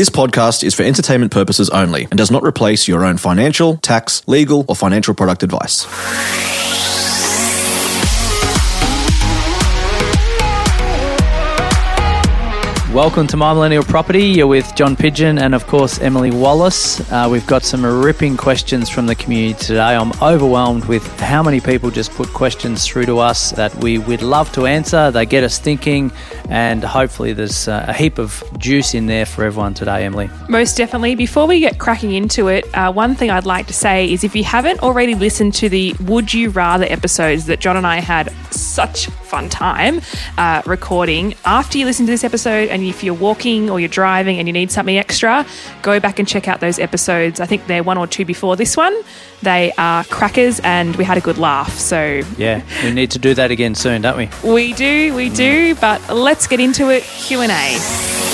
This podcast is for entertainment purposes only and does not replace your own financial, tax, legal, or financial product advice. Welcome to My Millennial Property. You're with John Pidgeon and, of course, Emily Wallace. Uh, we've got some ripping questions from the community today. I'm overwhelmed with how many people just put questions through to us that we would love to answer. They get us thinking, and hopefully, there's uh, a heap of juice in there for everyone today, Emily. Most definitely. Before we get cracking into it, uh, one thing I'd like to say is if you haven't already listened to the Would You Rather episodes that John and I had such fun time uh, recording, after you listen to this episode and if you're walking or you're driving and you need something extra, go back and check out those episodes. I think they're one or two before this one. They are crackers and we had a good laugh. So, Yeah, we need to do that again soon, don't we? we do, we do, but let's get into it. Q&A.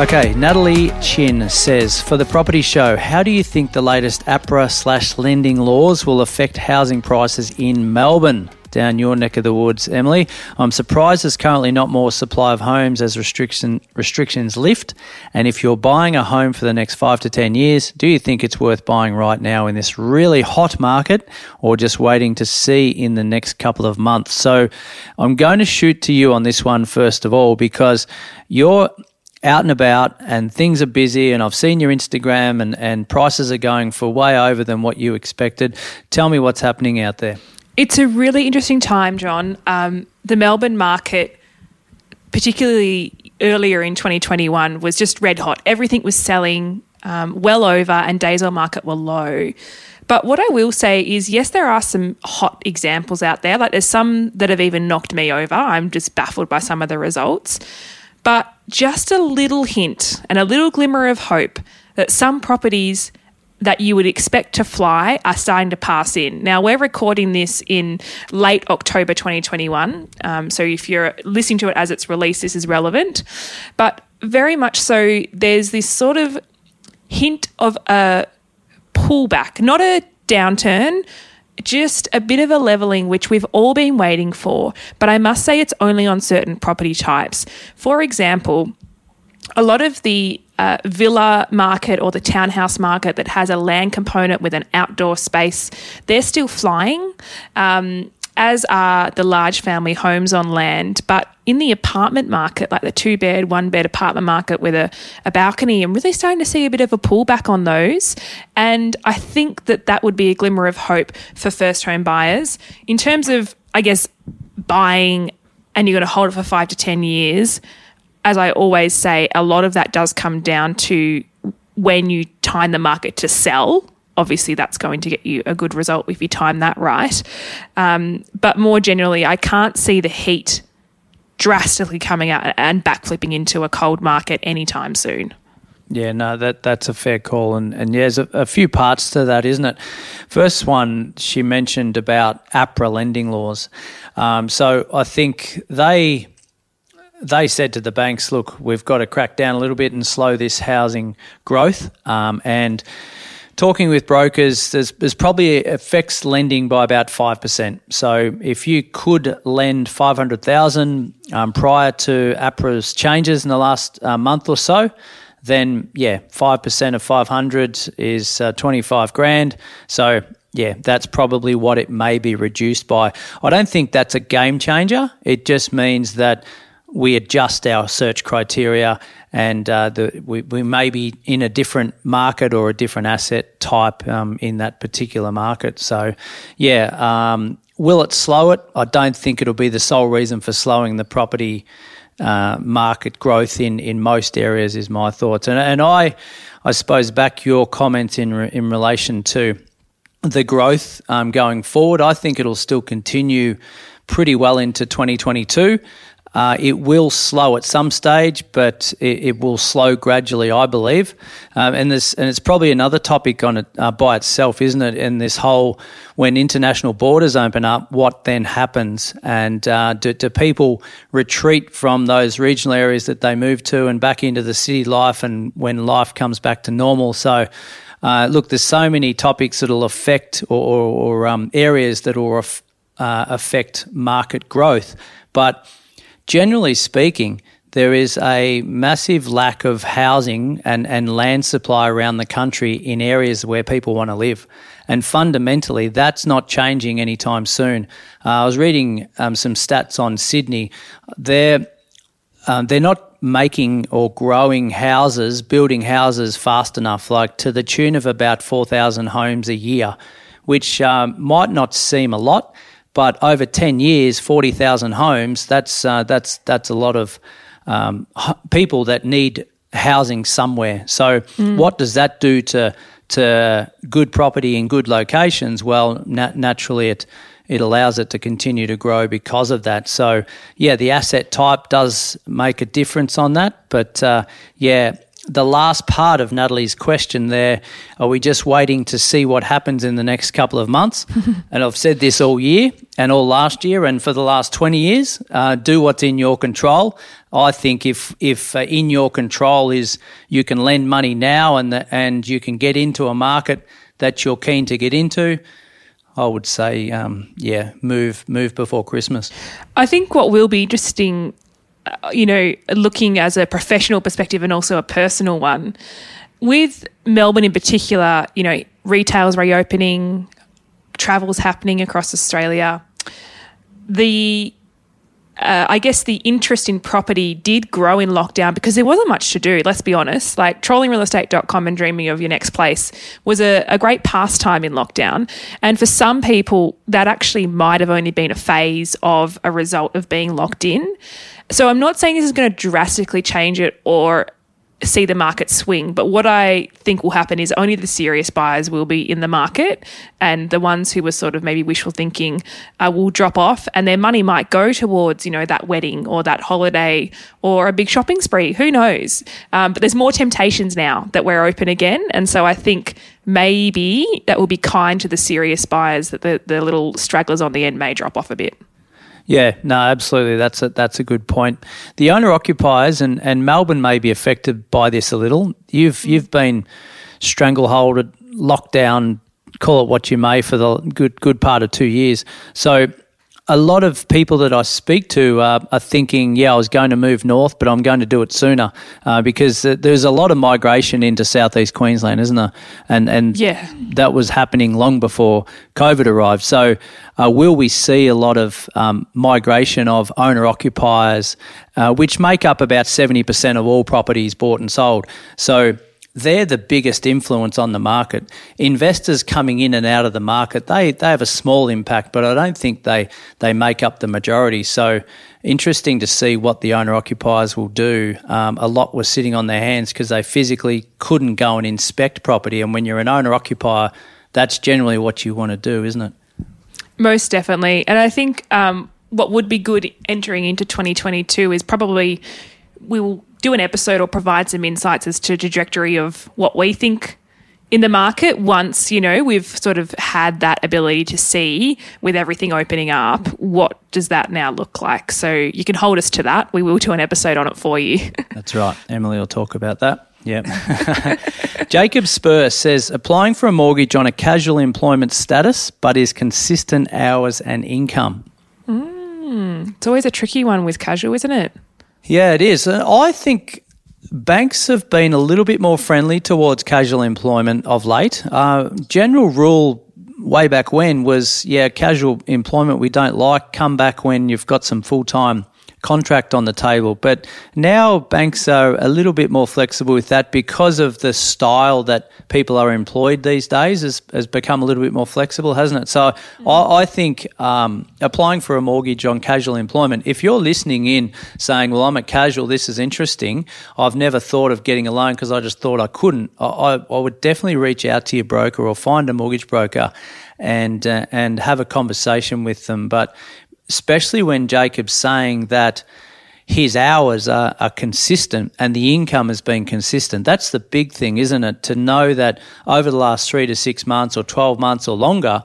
Okay, Natalie Chin says For the property show, how do you think the latest APRA slash lending laws will affect housing prices in Melbourne? Down your neck of the woods, Emily. I'm surprised there's currently not more supply of homes as restriction, restrictions lift. And if you're buying a home for the next five to 10 years, do you think it's worth buying right now in this really hot market or just waiting to see in the next couple of months? So I'm going to shoot to you on this one first of all because you're out and about and things are busy and I've seen your Instagram and, and prices are going for way over than what you expected. Tell me what's happening out there. It's a really interesting time, John. Um, the Melbourne market, particularly earlier in 2021, was just red hot. Everything was selling um, well over, and days on market were low. But what I will say is, yes, there are some hot examples out there. Like there's some that have even knocked me over. I'm just baffled by some of the results. But just a little hint and a little glimmer of hope that some properties that you would expect to fly are starting to pass in. Now, we're recording this in late October 2021. Um, so if you're listening to it as it's released, this is relevant. But very much so, there's this sort of hint of a pullback, not a downturn, just a bit of a leveling, which we've all been waiting for. But I must say, it's only on certain property types. For example, a lot of the uh, villa market or the townhouse market that has a land component with an outdoor space, they're still flying. Um, as are the large family homes on land. But in the apartment market, like the two bed, one bed apartment market with a, a balcony, I'm really starting to see a bit of a pullback on those. And I think that that would be a glimmer of hope for first home buyers. In terms of, I guess, buying and you're going to hold it for five to 10 years, as I always say, a lot of that does come down to when you time the market to sell obviously that's going to get you a good result if you time that right. Um, but more generally, I can't see the heat drastically coming out and backflipping into a cold market anytime soon. Yeah, no, that that's a fair call, and and yeah, there's a, a few parts to that, isn't it? First one, she mentioned about APRA lending laws. Um, so I think they they said to the banks, look, we've got to crack down a little bit and slow this housing growth, um, and talking with brokers, there's, there's probably affects lending by about 5%. So if you could lend 500,000 um, prior to APRA's changes in the last uh, month or so, then yeah, 5% of 500 is uh, 25 grand. So yeah, that's probably what it may be reduced by. I don't think that's a game changer. It just means that we adjust our search criteria and uh, the, we, we may be in a different market or a different asset type um, in that particular market. So, yeah, um, will it slow it? I don't think it'll be the sole reason for slowing the property uh, market growth in, in most areas, is my thoughts. And, and I, I suppose, back your comments in, re, in relation to the growth um, going forward. I think it'll still continue pretty well into 2022. Uh, it will slow at some stage, but it, it will slow gradually, I believe. Um, and this, and it's probably another topic on it uh, by itself, isn't it? And this whole when international borders open up, what then happens, and uh, do, do people retreat from those regional areas that they move to and back into the city life, and when life comes back to normal? So. Uh, look, there's so many topics that'll affect or, or, or um, areas that will uh, affect market growth, but generally speaking, there is a massive lack of housing and, and land supply around the country in areas where people want to live. And fundamentally, that's not changing anytime soon. Uh, I was reading um, some stats on Sydney. They're, um, they're not making or growing houses, building houses fast enough, like to the tune of about 4,000 homes a year, which um, might not seem a lot but over 10 years, 40,000 homes, that's, uh, that's, that's a lot of um, people that need housing somewhere. So, mm. what does that do to, to good property in good locations? Well, nat- naturally, it, it allows it to continue to grow because of that. So, yeah, the asset type does make a difference on that. But uh, yeah, the last part of Natalie's question there, are we just waiting to see what happens in the next couple of months? and I've said this all year and all last year and for the last 20 years uh, do what's in your control. I think if, if uh, in your control is you can lend money now and, the, and you can get into a market that you're keen to get into, I would say, um, yeah, move move before Christmas. I think what will be interesting you know, looking as a professional perspective and also a personal one, with Melbourne in particular, you know, retail's reopening, travel's happening across Australia. The uh, I guess the interest in property did grow in lockdown because there wasn't much to do, let's be honest. Like trollingrealestate.com and dreaming of your next place was a, a great pastime in lockdown. And for some people, that actually might have only been a phase of a result of being locked in. So I'm not saying this is going to drastically change it or see the market swing. But what I think will happen is only the serious buyers will be in the market, and the ones who were sort of maybe wishful thinking uh, will drop off, and their money might go towards you know that wedding or that holiday or a big shopping spree. Who knows? Um, but there's more temptations now that we're open again, and so I think maybe that will be kind to the serious buyers that the, the little stragglers on the end may drop off a bit. Yeah, no, absolutely. That's a, that's a good point. The owner occupiers and, and Melbourne may be affected by this a little. You've mm. you've been strangleholded, locked down, call it what you may, for the good good part of two years. So a lot of people that I speak to uh, are thinking, yeah, I was going to move north, but I'm going to do it sooner uh, because there's a lot of migration into southeast Queensland, isn't there? And and yeah. that was happening long before COVID arrived. So, uh, will we see a lot of um, migration of owner occupiers, uh, which make up about seventy percent of all properties bought and sold? So they're the biggest influence on the market. Investors coming in and out of the market, they, they have a small impact, but I don't think they, they make up the majority. So interesting to see what the owner occupiers will do. Um, a lot were sitting on their hands because they physically couldn't go and inspect property. And when you're an owner occupier, that's generally what you want to do, isn't it? Most definitely. And I think um, what would be good entering into 2022 is probably we will do an episode or provide some insights as to trajectory of what we think in the market once you know we've sort of had that ability to see with everything opening up what does that now look like so you can hold us to that we will do an episode on it for you that's right emily will talk about that yeah. Jacob Spur says applying for a mortgage on a casual employment status, but is consistent hours and income. Mm, it's always a tricky one with casual, isn't it? Yeah, it is. I think banks have been a little bit more friendly towards casual employment of late. Uh, general rule way back when was yeah, casual employment we don't like. Come back when you've got some full time contract on the table. But now banks are a little bit more flexible with that because of the style that people are employed these days has, has become a little bit more flexible, hasn't it? So mm-hmm. I, I, think um, applying for a mortgage on casual employment, if you're listening in saying, well, I'm a casual, this is interesting, I've never thought of getting a loan because I just thought I couldn't, I, I would definitely reach out to your broker or find a mortgage broker and uh, and have a conversation with them. But especially when Jacob's saying that his hours are, are consistent and the income has been consistent. That's the big thing, isn't it? To know that over the last three to six months or 12 months or longer,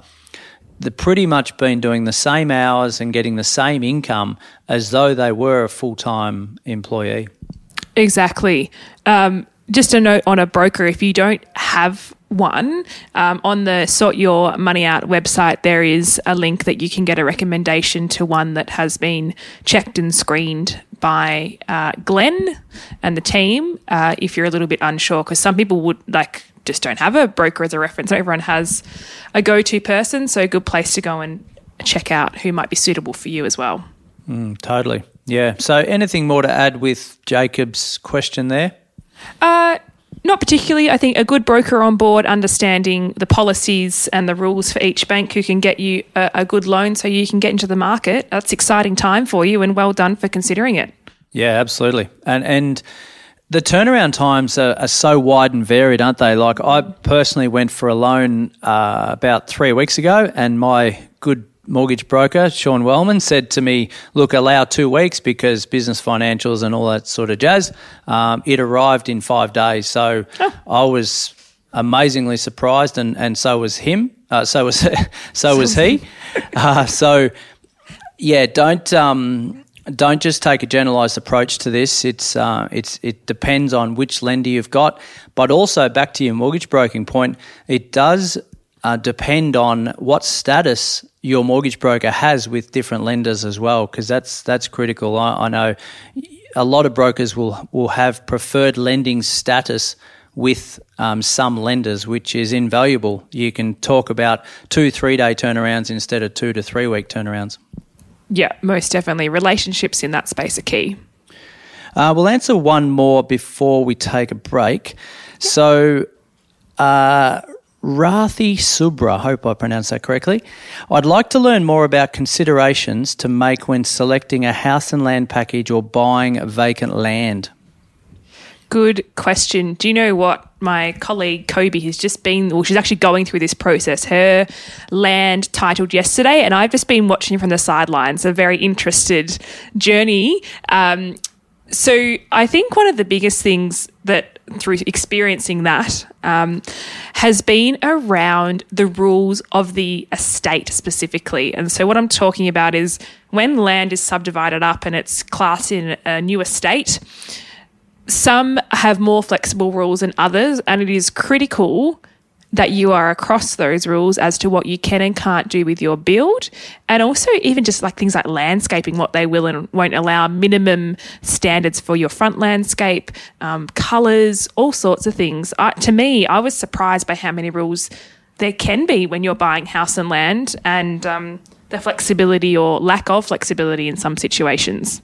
they've pretty much been doing the same hours and getting the same income as though they were a full time employee. Exactly. Um, just a note on a broker if you don't have one, um, on the Sort Your Money Out website, there is a link that you can get a recommendation to one that has been checked and screened by uh, Glen and the team uh, if you're a little bit unsure, because some people would like just don't have a broker as a reference. Everyone has a go to person, so a good place to go and check out who might be suitable for you as well. Mm, totally. Yeah. So, anything more to add with Jacob's question there? Uh, not particularly. I think a good broker on board, understanding the policies and the rules for each bank who can get you a, a, good loan so you can get into the market. That's exciting time for you and well done for considering it. Yeah, absolutely. And and the turnaround times are, are so wide and varied, aren't they? Like I personally went for a loan uh, about three weeks ago, and my good mortgage broker, Sean Wellman, said to me, Look, allow two weeks because business financials and all that sort of jazz. Um, it arrived in five days. So oh. I was amazingly surprised, and, and so was him. Uh, so was so was he. Uh, so yeah, don't um, don't just take a generalised approach to this. It's uh, it's it depends on which lender you've got, but also back to your mortgage broking point, it does uh, depend on what status your mortgage broker has with different lenders as well, because that's that's critical. I, I, know a lot of brokers will will have preferred lending status with um, some lenders, which is invaluable. You can talk about two three day turnarounds instead of two to three week turnarounds. Yeah, most definitely. Relationships in that space are key. Uh, we'll answer one more before we take a break. So. Uh, Rathi Subra, hope I pronounced that correctly. I'd like to learn more about considerations to make when selecting a house and land package or buying vacant land. Good question. Do you know what my colleague Kobe has just been, well, she's actually going through this process. Her land titled yesterday, and I've just been watching from the sidelines, a very interested journey. Um, so I think one of the biggest things that through experiencing that um, has been around the rules of the estate specifically. And so what I'm talking about is when land is subdivided up and it's classed in a new estate, some have more flexible rules than others, and it is critical that you are across those rules as to what you can and can't do with your build. And also, even just like things like landscaping, what they will and won't allow, minimum standards for your front landscape, um, colours, all sorts of things. I, to me, I was surprised by how many rules there can be when you're buying house and land and um, the flexibility or lack of flexibility in some situations.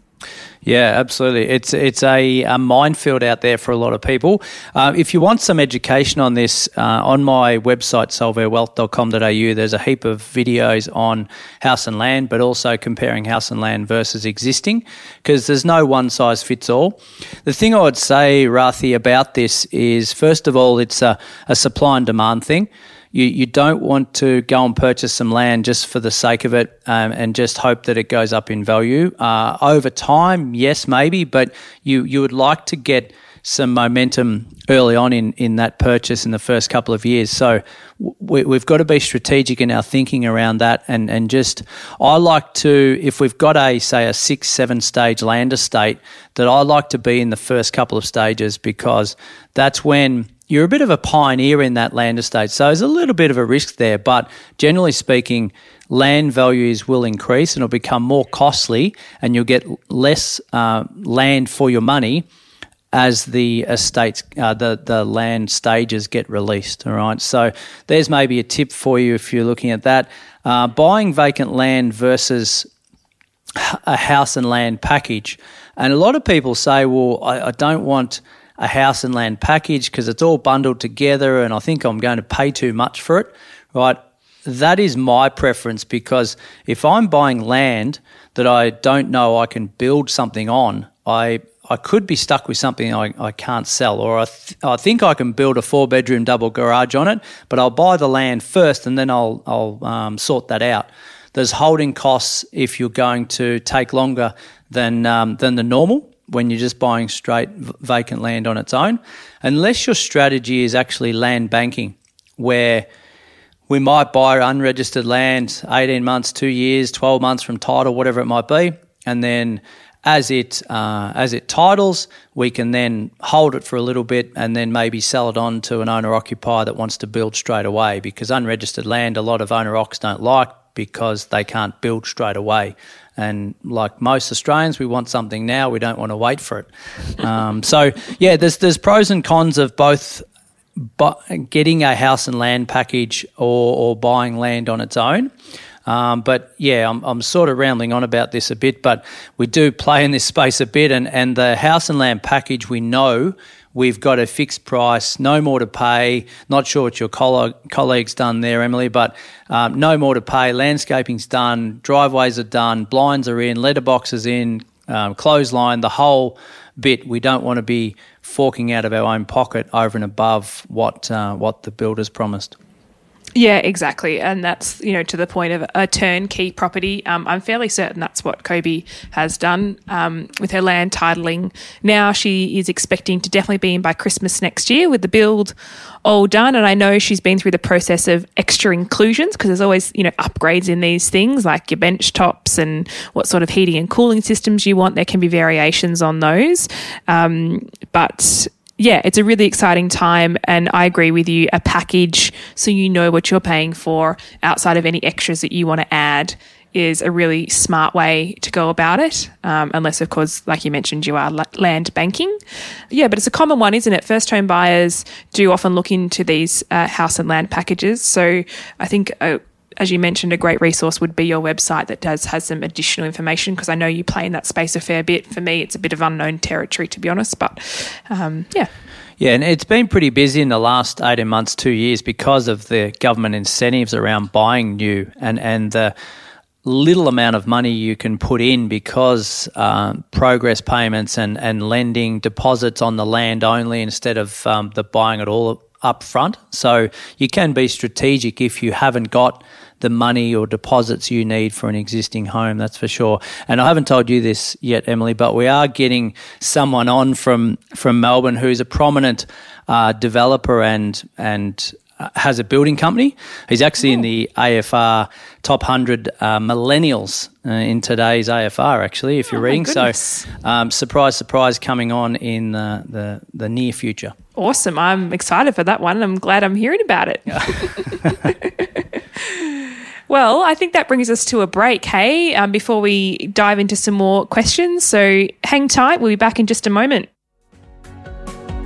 Yeah, absolutely. It's it's a, a, minefield out there for a lot of people. Uh, if you want some education on this, uh, on my website, solverewealth.com.au, there's a heap of videos on house and land, but also comparing house and land versus existing, because there's no one size fits all. The thing I would say, Rathi, about this is, first of all, it's a, a supply and demand thing you, you don't want to go and purchase some land just for the sake of it um, and just hope that it goes up in value. Uh, over time, yes, maybe, but you, you would like to get some momentum early on in, in that purchase in the first couple of years. So we, have got to be strategic in our thinking around that. And, and just, I like to, if we've got a, say, a six, seven stage land estate, that I like to be in the first couple of stages because that's when you're a bit of a pioneer in that land estate. So there's a little bit of a risk there, but generally speaking, land values will increase and it'll become more costly and you'll get less uh, land for your money as the estates, uh, the, the land stages get released. All right. So there's maybe a tip for you if you're looking at that. Uh, buying vacant land versus a house and land package. And a lot of people say, well, I, I don't want a house and land package because it's all bundled together and I think I'm going to pay too much for it, right? That is my preference because if I'm buying land that I don't know I can build something on, I I could be stuck with something I, I can't sell, or I, th- I think I can build a four bedroom double garage on it, but I'll buy the land first and then I'll, I'll um, sort that out. There's holding costs if you're going to take longer than, um, than the normal when you're just buying straight vacant land on its own, unless your strategy is actually land banking, where we might buy unregistered land 18 months, two years, 12 months from title, whatever it might be, and then as it uh, as it titles, we can then hold it for a little bit and then maybe sell it on to an owner occupier that wants to build straight away. Because unregistered land, a lot of owner occs don't like because they can't build straight away. And like most Australians, we want something now. We don't want to wait for it. Um, so yeah, there's there's pros and cons of both. But getting a house and land package or, or buying land on its own. Um, but yeah, I'm, I'm sort of rambling on about this a bit, but we do play in this space a bit, and, and the house and land package we know we've got a fixed price, no more to pay. Not sure what your colleague's done there, Emily, but um, no more to pay. Landscaping's done, driveways are done, blinds are in, letterboxes in, um, clothesline, the whole bit. We don't want to be forking out of our own pocket over and above what uh, what the builders promised. Yeah, exactly. And that's, you know, to the point of a turnkey property. Um, I'm fairly certain that's what Kobe has done um, with her land titling. Now she is expecting to definitely be in by Christmas next year with the build all done. And I know she's been through the process of extra inclusions because there's always, you know, upgrades in these things like your bench tops and what sort of heating and cooling systems you want. There can be variations on those. Um, but yeah, it's a really exciting time. And I agree with you. A package so you know what you're paying for outside of any extras that you want to add is a really smart way to go about it. Um, unless, of course, like you mentioned, you are land banking. Yeah, but it's a common one, isn't it? First home buyers do often look into these uh, house and land packages. So I think uh, as you mentioned, a great resource would be your website that does has some additional information because I know you play in that space a fair bit. For me, it's a bit of unknown territory to be honest, but um, yeah. Yeah, and it's been pretty busy in the last 18 months, two years, because of the government incentives around buying new and, and the little amount of money you can put in because uh, progress payments and, and lending deposits on the land only instead of um, the buying it all up front. So you can be strategic if you haven't got the money or deposits you need for an existing home, that's for sure. And I haven't told you this yet, Emily, but we are getting someone on from, from Melbourne who's a prominent uh, developer and, and uh, has a building company. He's actually in the AFR top 100 uh, millennials uh, in today's AFR, actually, if you're oh reading. So, um, surprise, surprise, coming on in the, the, the near future. Awesome. I'm excited for that one. I'm glad I'm hearing about it. Well, I think that brings us to a break, hey, um, before we dive into some more questions. So hang tight. We'll be back in just a moment.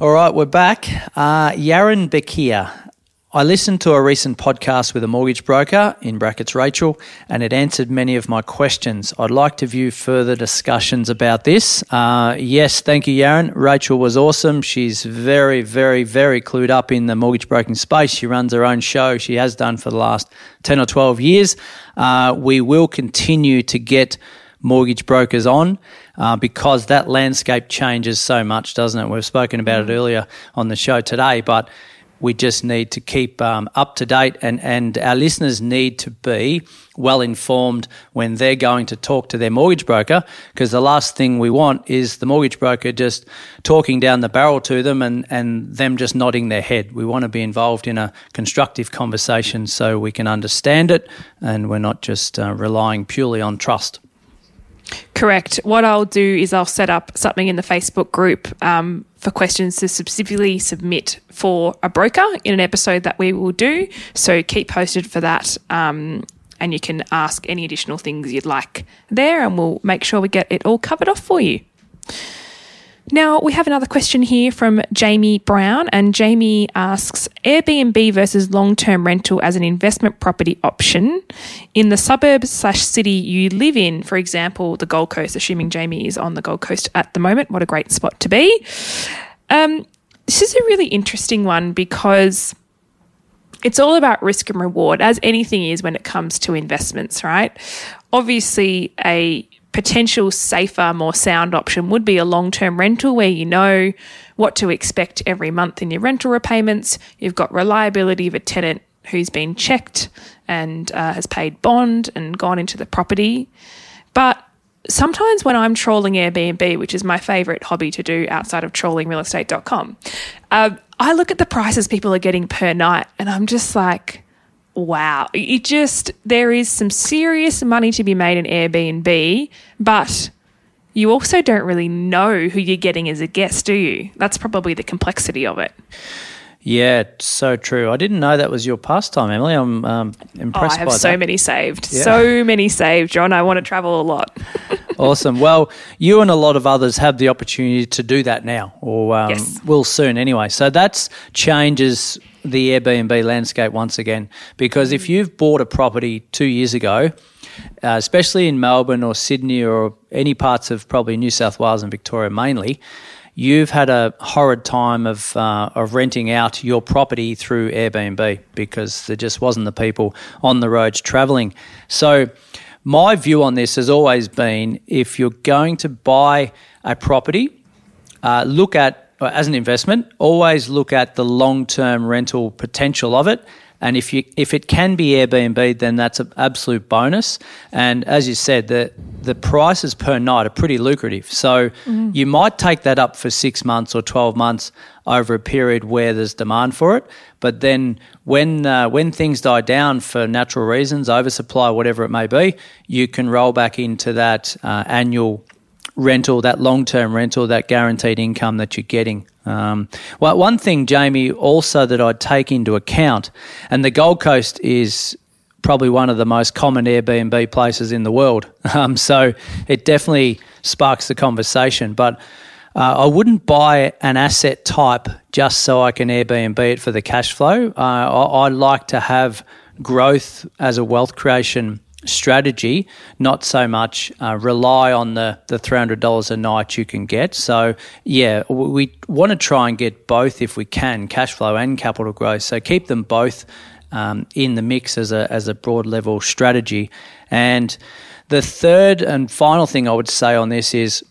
All right, we're back. Uh, Yaron Bekia. I listened to a recent podcast with a mortgage broker, in brackets Rachel, and it answered many of my questions. I'd like to view further discussions about this. Uh, yes, thank you, Yaron. Rachel was awesome. She's very, very, very clued up in the mortgage broking space. She runs her own show. She has done for the last 10 or 12 years. Uh, we will continue to get mortgage brokers on uh, because that landscape changes so much, doesn't it? We've spoken about it earlier on the show today, but we just need to keep um, up to date, and, and our listeners need to be well informed when they're going to talk to their mortgage broker because the last thing we want is the mortgage broker just talking down the barrel to them and, and them just nodding their head. We want to be involved in a constructive conversation so we can understand it and we're not just uh, relying purely on trust. Correct. What I'll do is I'll set up something in the Facebook group um, for questions to specifically submit for a broker in an episode that we will do. So keep posted for that. Um, and you can ask any additional things you'd like there, and we'll make sure we get it all covered off for you. Now, we have another question here from Jamie Brown, and Jamie asks Airbnb versus long term rental as an investment property option in the suburbs slash city you live in, for example, the Gold Coast, assuming Jamie is on the Gold Coast at the moment. What a great spot to be. Um, this is a really interesting one because it's all about risk and reward, as anything is when it comes to investments, right? Obviously, a potential safer, more sound option would be a long term rental where you know what to expect every month in your rental repayments. You've got reliability of a tenant who's been checked and uh, has paid bond and gone into the property. But sometimes when I'm trawling Airbnb, which is my favorite hobby to do outside of trawlingrealestate.com, uh, I look at the prices people are getting per night and I'm just like, wow. It just, there is some serious money to be made in Airbnb, but you also don't really know who you're getting as a guest, do you? That's probably the complexity of it. Yeah, so true. I didn't know that was your pastime, Emily. I'm um, impressed oh, I have so that. many saved. Yeah. So many saved, John. I want to travel a lot. awesome. Well, you and a lot of others have the opportunity to do that now, or um, Yes. will soon anyway. So that's changes the Airbnb landscape once again. Because if you've bought a property two years ago, uh, especially in Melbourne or Sydney or any parts of probably New South Wales and Victoria mainly, you've had a horrid time of uh, of renting out your property through Airbnb because there just wasn't the people on the roads travelling. So my view on this has always been if you're going to buy a property, uh, look at as an investment, always look at the long term rental potential of it. And if you if it can be Airbnb, then that's an absolute bonus. And as you said, the the prices per night are pretty lucrative. So you might take that up for six months or twelve months over a period where there's demand for it. But then when uh, when things die down for natural reasons, oversupply, whatever it may be, you can roll back into that uh, annual rental, that long term rental, that guaranteed income that you're getting. Um, well, one thing, Jamie, also that I'd take into account, and the Gold Coast is probably one of the most common Airbnb places in the world. Um, so it definitely sparks the conversation. But uh, I wouldn't buy an asset type just so I can Airbnb it for the cash flow. Uh, I, I like to have growth as a wealth creation strategy, not so much uh, rely on the, the $300 a night you can get. So, yeah, we want to try and get both if we can, cash flow and capital growth. So, keep them both um, in the mix as a, as a broad level strategy. And the third and final thing I would say on this is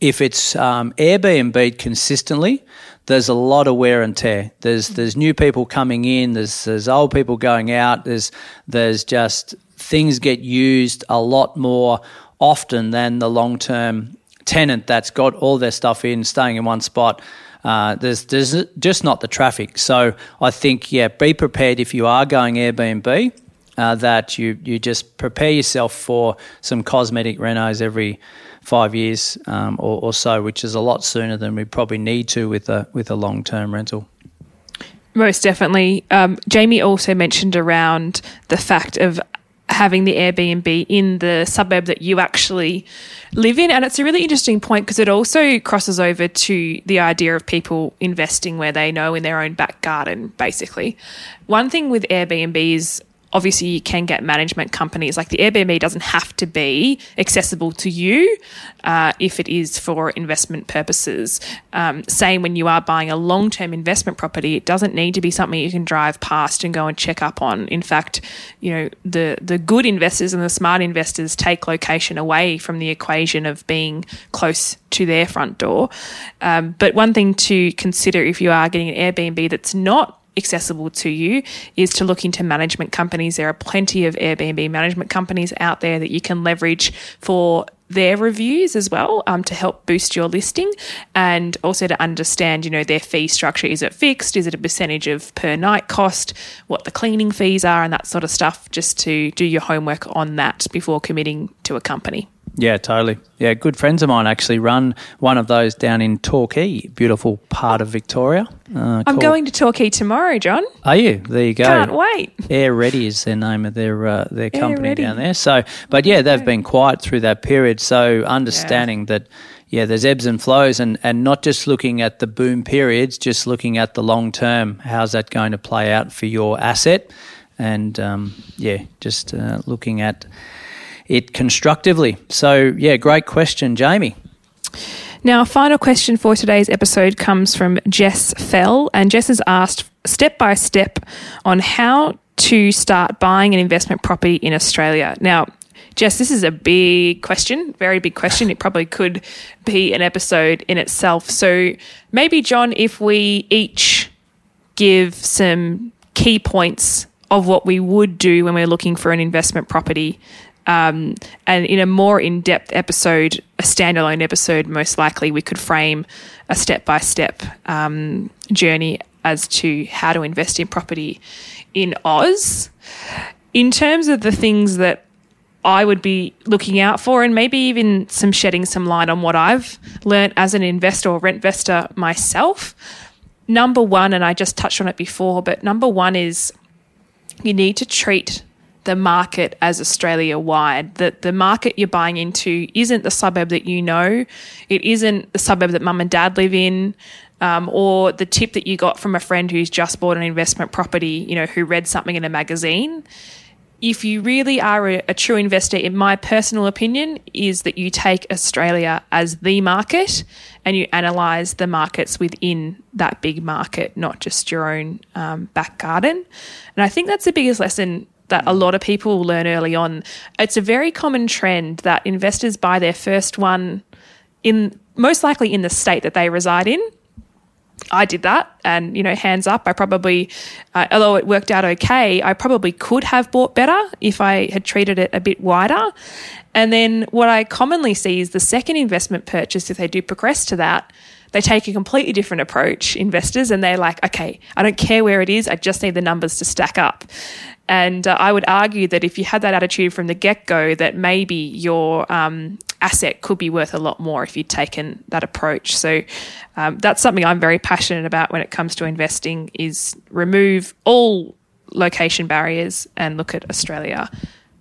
if it's um, Airbnb consistently, there's a lot of wear and tear. There's there's new people coming in. There's there's old people going out. There's there's just things get used a lot more often than the long term tenant that's got all their stuff in, staying in one spot. Uh, there's there's just not the traffic. So I think yeah, be prepared if you are going Airbnb. Uh, that you you just prepare yourself for some cosmetic renos every five years um, or, or so, which is a lot sooner than we probably need to with a with a long term rental. Most definitely. Um, Jamie also mentioned around the fact of having the Airbnb in the suburb that you actually live in. And it's a really interesting point because it also crosses over to the idea of people investing where they know in their own back garden, basically. One thing with Airbnb is obviously you can get management companies like the Airbnb doesn't have to be accessible to you uh, if it is for investment purposes. Um, same when you are buying a long term investment property, it doesn't need to be something you can drive past and go and check up on. In fact, you know the the good investors and the smart investors take location away from the equation of being close to their front door. Um, but one thing to consider if you are getting an Airbnb that's not accessible to you is to look into management companies. There are plenty of Airbnb management companies out there that you can leverage for their reviews as well um, to help boost your listing and also to understand you know their fee structure. Is it fixed? Is it a percentage of per night cost? What the cleaning fees are and that sort of stuff just to do your homework on that before committing to a company yeah, totally. Yeah, good friends of mine actually run one of those down in Torquay, beautiful part of Victoria. Uh, I'm going to Torquay tomorrow, John. Are you? There you go. Can't wait. Air Ready is their name of their uh, their company down there. So, but yeah, they've been quiet through that period. So, understanding yeah. that yeah, there's ebbs and flows, and, and not just looking at the boom periods, just looking at the long term. How's that going to play out for your asset? And um, yeah, just uh, looking at it constructively. So, yeah, great question, Jamie. Now, final question for today's episode comes from Jess Fell, and Jess has asked step by step on how to start buying an investment property in Australia. Now, Jess, this is a big question, very big question. It probably could be an episode in itself. So maybe, John, if we each give some key points of what we would do when we're looking for an investment property um, and in a more in depth episode, a standalone episode, most likely we could frame a step by step journey as to how to invest in property in Oz. In terms of the things that I would be looking out for, and maybe even some shedding some light on what I've learned as an investor or rent investor myself. Number one, and I just touched on it before, but number one is you need to treat the market as Australia wide. That the market you're buying into isn't the suburb that you know, it isn't the suburb that mum and dad live in. Um, or the tip that you got from a friend who's just bought an investment property, you know, who read something in a magazine. If you really are a, a true investor, in my personal opinion, is that you take Australia as the market and you analyze the markets within that big market, not just your own um, back garden. And I think that's the biggest lesson that a lot of people learn early on. It's a very common trend that investors buy their first one in most likely in the state that they reside in. I did that, and you know, hands up. I probably, uh, although it worked out okay, I probably could have bought better if I had treated it a bit wider. And then what I commonly see is the second investment purchase, if they do progress to that, they take a completely different approach, investors, and they're like, okay, I don't care where it is, I just need the numbers to stack up. And uh, I would argue that if you had that attitude from the get go, that maybe your um, asset could be worth a lot more if you'd taken that approach. So um, that's something I'm very passionate about when it comes to investing: is remove all location barriers and look at Australia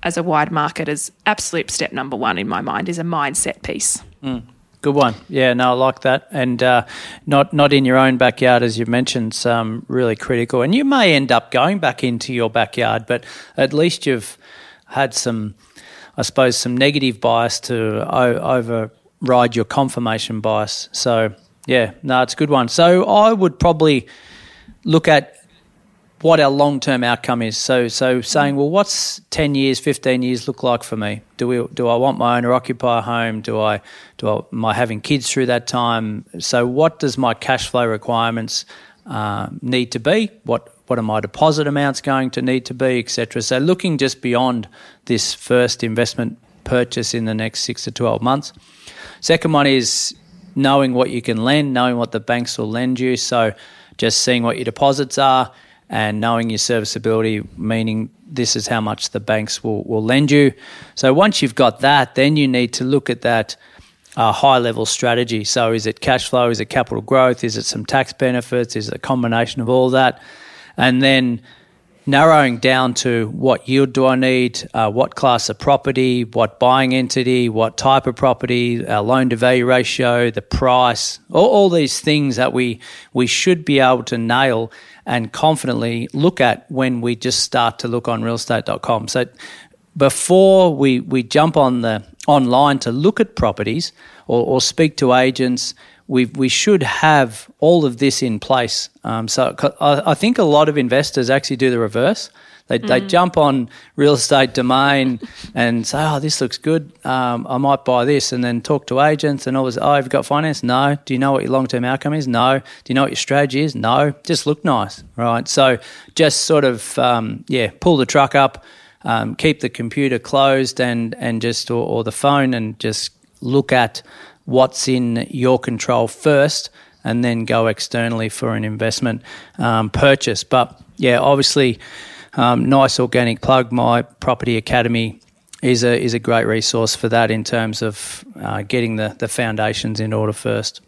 as a wide market as absolute step number one in my mind is a mindset piece. Mm. Good one. Yeah, no, I like that. And uh, not not in your own backyard, as you mentioned, um, really critical. And you may end up going back into your backyard, but at least you've had some, I suppose, some negative bias to override your confirmation bias. So, yeah, no, it's a good one. So I would probably look at what our long term outcome is. So, so saying, well, what's ten years, fifteen years look like for me? Do we do I want my owner occupier home? Do I do I, am I having kids through that time? So, what does my cash flow requirements uh, need to be? What what are my deposit amounts going to need to be, etc. So, looking just beyond this first investment purchase in the next six to twelve months. Second one is knowing what you can lend, knowing what the banks will lend you. So, just seeing what your deposits are and knowing your serviceability, meaning this is how much the banks will, will lend you. So once you've got that, then you need to look at that uh, high level strategy. So is it cash flow? Is it capital growth? Is it some tax benefits? Is it a combination of all that? and then narrowing down to what yield do I need, uh, what class of property, what buying entity, what type of property, our loan to value ratio, the price, all, all these things that we we should be able to nail and confidently look at when we just start to look on realestate.com. So before we, we jump on the online to look at properties or, or speak to agents, we we should have all of this in place. Um, so I, I, think a lot of investors actually do the reverse. They, mm. they jump on real estate domain and say, "Oh, this looks good. Um, I might buy this," and then talk to agents and always, "Oh, have you got finance? No. Do you know what your long term outcome is? No. Do you know what your strategy is? No. Just look nice, right? So just sort of um, yeah, pull the truck up, um, keep the computer closed, and and just or, or the phone, and just look at what's in your control first and then go externally for an investment um, purchase. But yeah, obviously, um, nice organic plug. My property academy is a is a great resource for that in terms of uh, getting the the foundations in order first.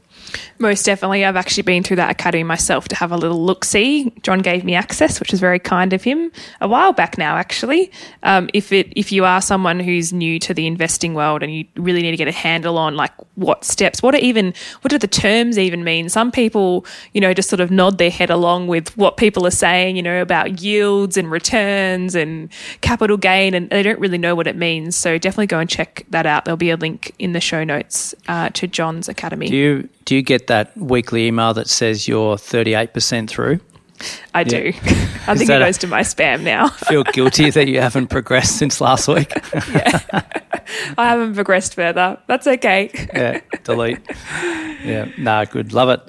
Most definitely. I've actually been through that academy myself to have a little look see. John gave me access, which is very kind of him, a while back now, actually. Um, if it if you are someone who's new to the investing world and you really need to get a handle on like what steps, what are even what do the terms even mean? Some people, you know, just sort of nod their head along with what people are saying, you know, about yields and returns and capital gain, and they don't really know what it means. So definitely go and check that out. There'll be a link in the show notes uh, to John's academy. Do you do you get that weekly email that says you're 38% through? I do. Yeah. I think it goes a, to my spam now. feel guilty that you haven't progressed since last week. yeah. I haven't progressed further. That's okay. yeah, delete. Yeah, nah, good. Love it.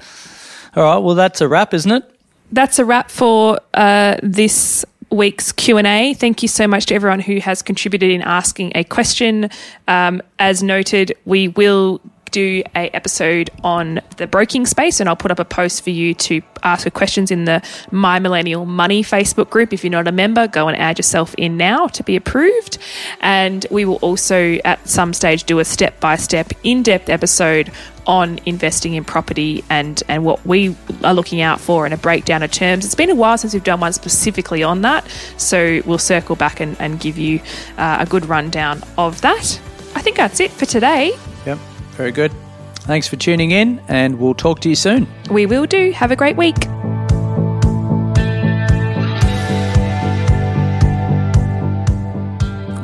All right, well, that's a wrap, isn't it? That's a wrap for uh, this week's q&a thank you so much to everyone who has contributed in asking a question um, as noted we will do a episode on the broking space and I'll put up a post for you to ask questions in the My Millennial Money Facebook group. If you're not a member, go and add yourself in now to be approved. And we will also at some stage do a step by step in depth episode on investing in property and and what we are looking out for and a breakdown of terms. It's been a while since we've done one specifically on that, so we'll circle back and, and give you uh, a good rundown of that. I think that's it for today. Yep. Very good. Thanks for tuning in, and we'll talk to you soon. We will do. Have a great week.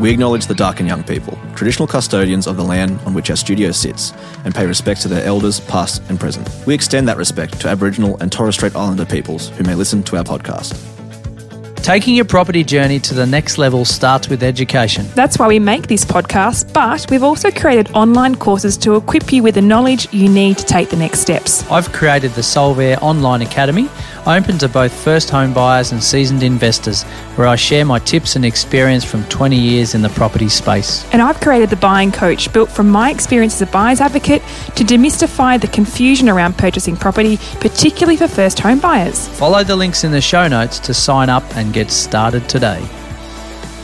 We acknowledge the Darkinjung people, traditional custodians of the land on which our studio sits, and pay respect to their elders, past and present. We extend that respect to Aboriginal and Torres Strait Islander peoples who may listen to our podcast. Taking your property journey to the next level starts with education. That's why we make this podcast, but we've also created online courses to equip you with the knowledge you need to take the next steps. I've created the Solvere Online Academy, open to both first home buyers and seasoned investors, where I share my tips and experience from 20 years in the property space. And I've created the Buying Coach, built from my experience as a buyer's advocate to demystify the confusion around purchasing property, particularly for first home buyers. Follow the links in the show notes to sign up and get started today.